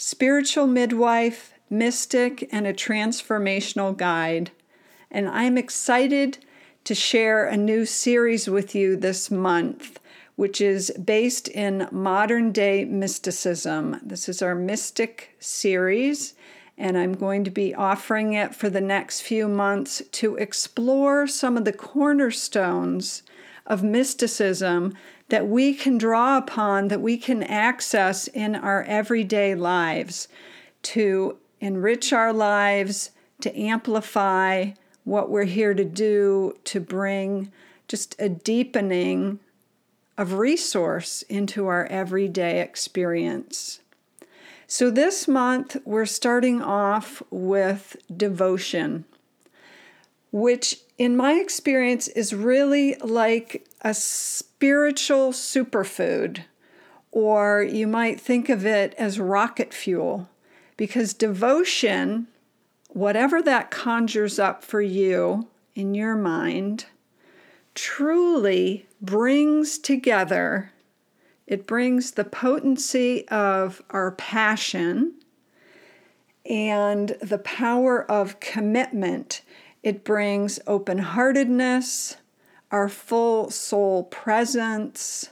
spiritual midwife, mystic, and a transformational guide. And I'm excited to share a new series with you this month, which is based in modern day mysticism. This is our Mystic series, and I'm going to be offering it for the next few months to explore some of the cornerstones of mysticism that we can draw upon, that we can access in our everyday lives to enrich our lives, to amplify what we're here to do, to bring just a deepening of resource into our everyday experience. So, this month we're starting off with devotion, which, in my experience, is really like a spiritual superfood, or you might think of it as rocket fuel, because devotion, whatever that conjures up for you in your mind, truly brings together it brings the potency of our passion and the power of commitment. It brings open heartedness, our full soul presence,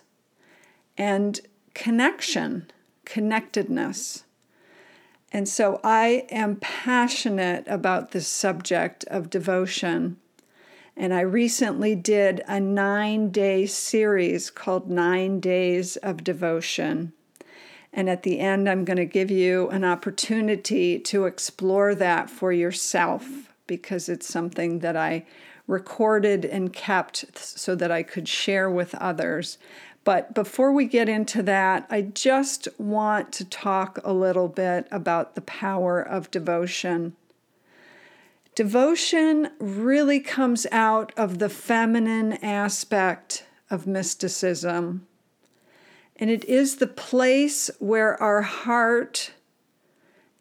and connection, connectedness. And so I am passionate about this subject of devotion. And I recently did a nine day series called Nine Days of Devotion. And at the end, I'm going to give you an opportunity to explore that for yourself because it's something that I recorded and kept so that I could share with others. But before we get into that, I just want to talk a little bit about the power of devotion. Devotion really comes out of the feminine aspect of mysticism. And it is the place where our heart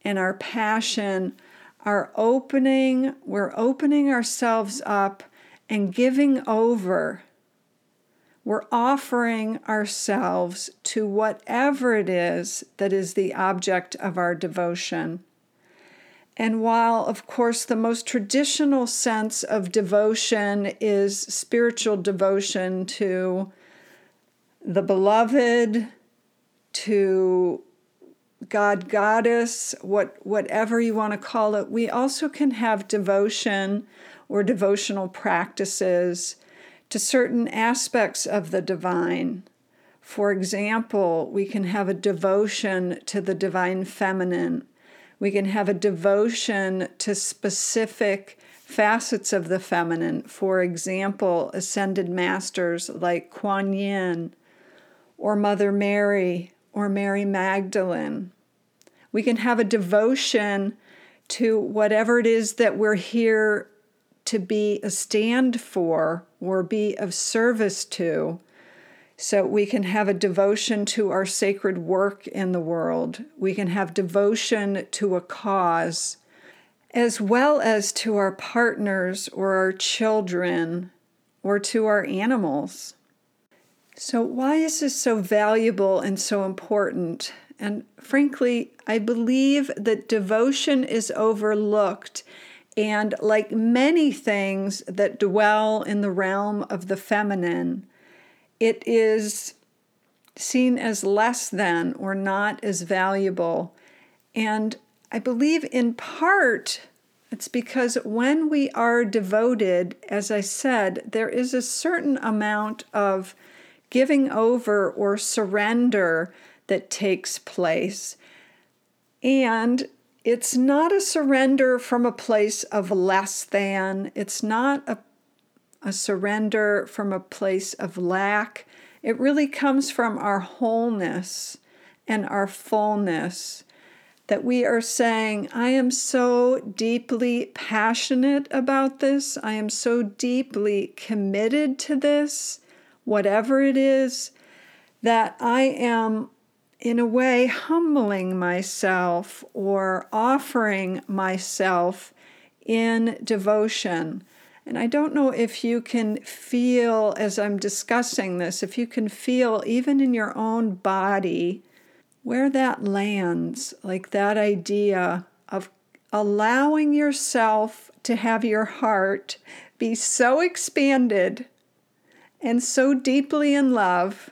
and our passion are opening, we're opening ourselves up and giving over. We're offering ourselves to whatever it is that is the object of our devotion. And while, of course, the most traditional sense of devotion is spiritual devotion to the beloved, to God, Goddess, what, whatever you want to call it, we also can have devotion or devotional practices to certain aspects of the divine. For example, we can have a devotion to the divine feminine we can have a devotion to specific facets of the feminine. For example, ascended masters like Kuan Yin or Mother Mary or Mary Magdalene. We can have a devotion to whatever it is that we're here to be a stand for or be of service to. So we can have a devotion to our sacred work in the world. We can have devotion to a cause, as well as to our partners or our children or to our animals. So, why is this so valuable and so important? And frankly, I believe that devotion is overlooked. And like many things that dwell in the realm of the feminine, it is seen as less than or not as valuable. And I believe in part it's because when we are devoted, as I said, there is a certain amount of giving over or surrender that takes place. And it's not a surrender from a place of less than, it's not a a surrender from a place of lack. It really comes from our wholeness and our fullness. that we are saying, I am so deeply passionate about this. I am so deeply committed to this, whatever it is, that I am, in a way, humbling myself or offering myself in devotion. And I don't know if you can feel, as I'm discussing this, if you can feel even in your own body where that lands, like that idea of allowing yourself to have your heart be so expanded and so deeply in love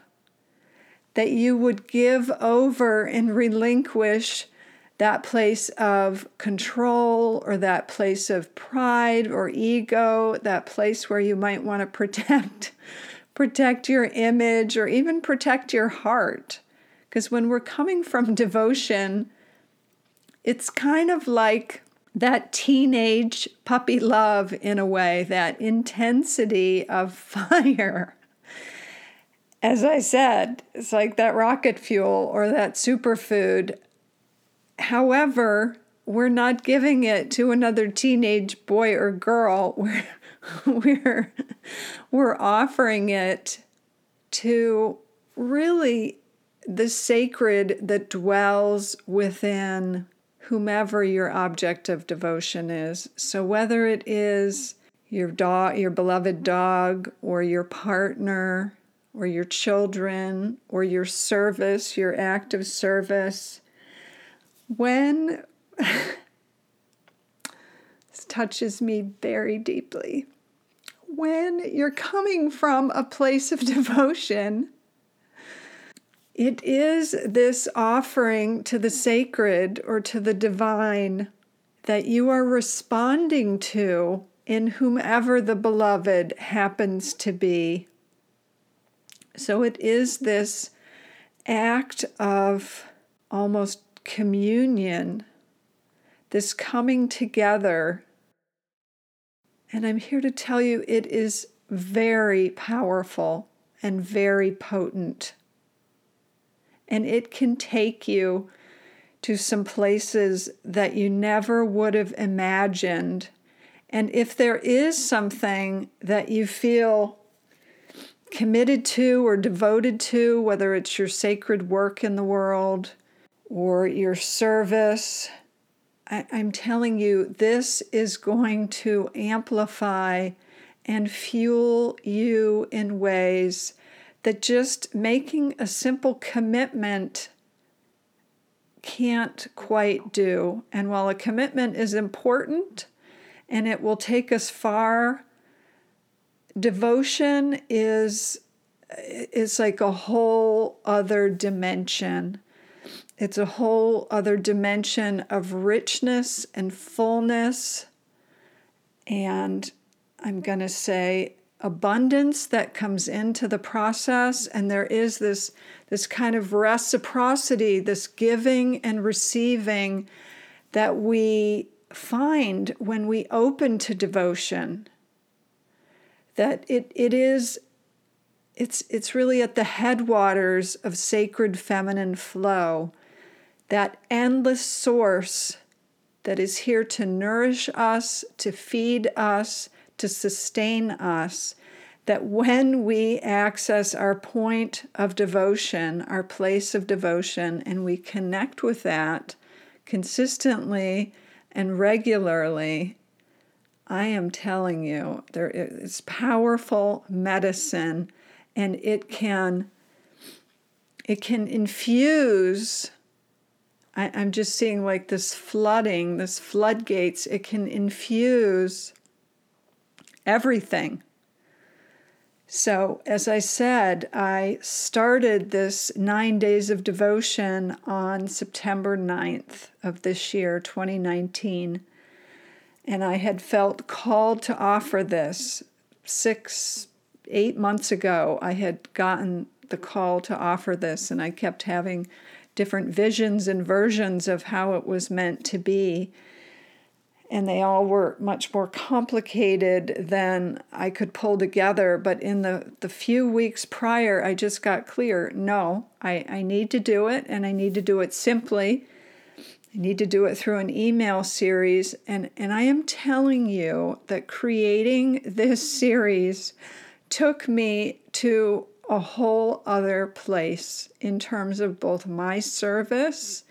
that you would give over and relinquish that place of control or that place of pride or ego, that place where you might want to protect protect your image or even protect your heart. Because when we're coming from devotion, it's kind of like that teenage puppy love in a way, that intensity of fire. As I said, it's like that rocket fuel or that superfood. However, we're not giving it to another teenage boy or girl. We're, we're, we're offering it to really the sacred that dwells within whomever your object of devotion is. So whether it is your dog, your beloved dog, or your partner, or your children, or your service, your act of service, when this touches me very deeply. When you're coming from a place of devotion, it is this offering to the sacred or to the divine that you are responding to in whomever the beloved happens to be. So it is this act of almost communion, this coming together. And I'm here to tell you it is very powerful and very potent and it can take you to some places that you never would have imagined. And if there is something that you feel committed to or devoted to, whether it's your sacred work in the world or your service, I, am telling you, this is going to amplify and fuel you in ways that just making a simple commitment can't quite do. And while a commitment is important and it will take us far, devotion is is like a whole other dimension. It's a whole other dimension of richness and fullness. And I'm going to say abundance that comes into the process and there is this this kind of reciprocity this giving and receiving that we find when we open to devotion that it it is it's it's really at the headwaters of sacred feminine flow that endless source that is here to nourish us to feed us to sustain us that when we access our point of devotion, our place of devotion, and we connect with that consistently and regularly, I am telling you, there is powerful medicine and it can it can infuse I, I'm just seeing like this flooding, this floodgates, it can infuse everything. So, as I said, I started this nine days of devotion on September 9th of this year, 2019. And I had felt called to offer this six, eight months ago. I had gotten the call to offer this, and I kept having different visions and versions of how it was meant to be and they all were much more complicated than I could pull together. But in the, the few weeks prior, I just got clear no, I, I need to do it, and I need to do it simply. I need to do it through an email series. And, and I am telling you that creating this series took me to a whole other place in terms of both my service,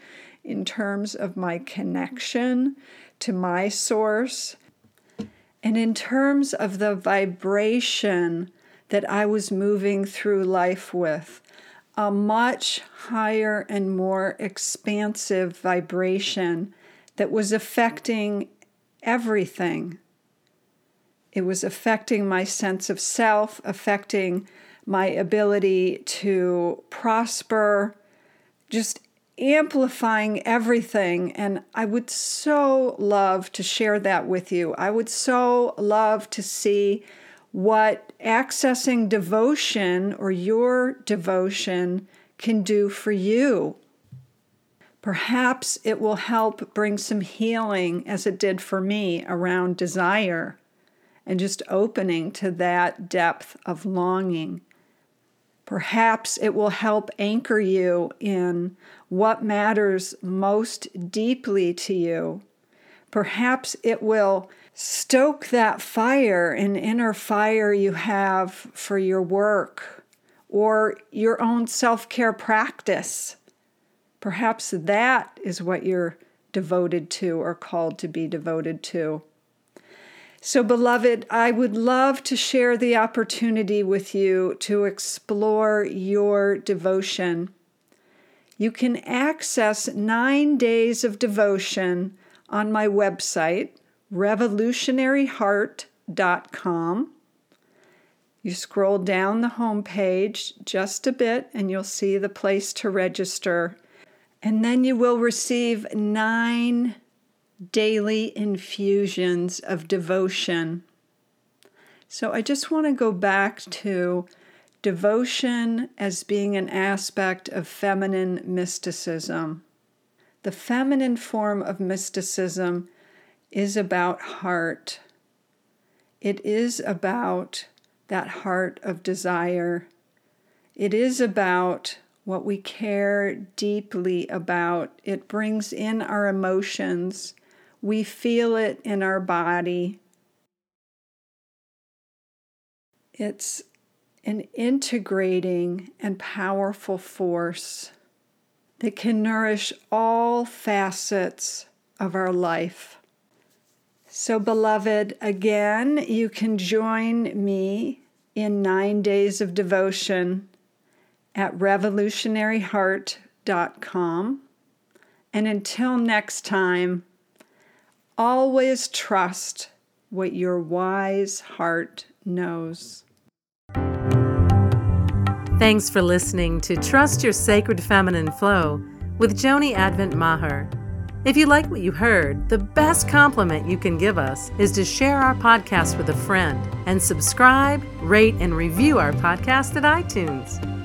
in terms of my connection to my source, and in terms of the vibration that I was moving through life with a much higher and more expansive vibration that was affecting everything. It was affecting my sense of self, affecting my ability to prosper, just amplifying everything. And I would so love to share that with you. I would so love to see what accessing devotion or your devotion can do for you. Perhaps it will help bring some healing, as it did for me, around desire and just opening to that depth of longing. Perhaps it will help anchor you in what matters most deeply to you. Perhaps it will stoke that fire, an inner fire you have for your work or your own self care practice. Perhaps that is what you're devoted to or called to be devoted to. So, beloved, I would love to share the opportunity with you to explore your devotion. You can access nine days of devotion on my website, revolutionaryheart.com. You scroll down the home page just a bit and you'll see the place to register. And then you will receive nine daily infusions of devotion. So I just want to go back to devotion as being an aspect of feminine mysticism. The feminine form of mysticism is about heart. It is about that heart of desire. It is about what we care deeply about. It brings in our emotions. We feel it in our body. It's an integrating and powerful force that can nourish all facets of our life. So, beloved, again, you can join me in nine days of devotion at revolutionaryheart.com. And until next time, always trust what your wise heart knows. Thanks for listening to Trust Your Sacred Feminine Flow with Joni Advent Maher. If you like what you heard, the best compliment you can give us is to share our podcast with a friend and subscribe, rate, and review our podcast at iTunes.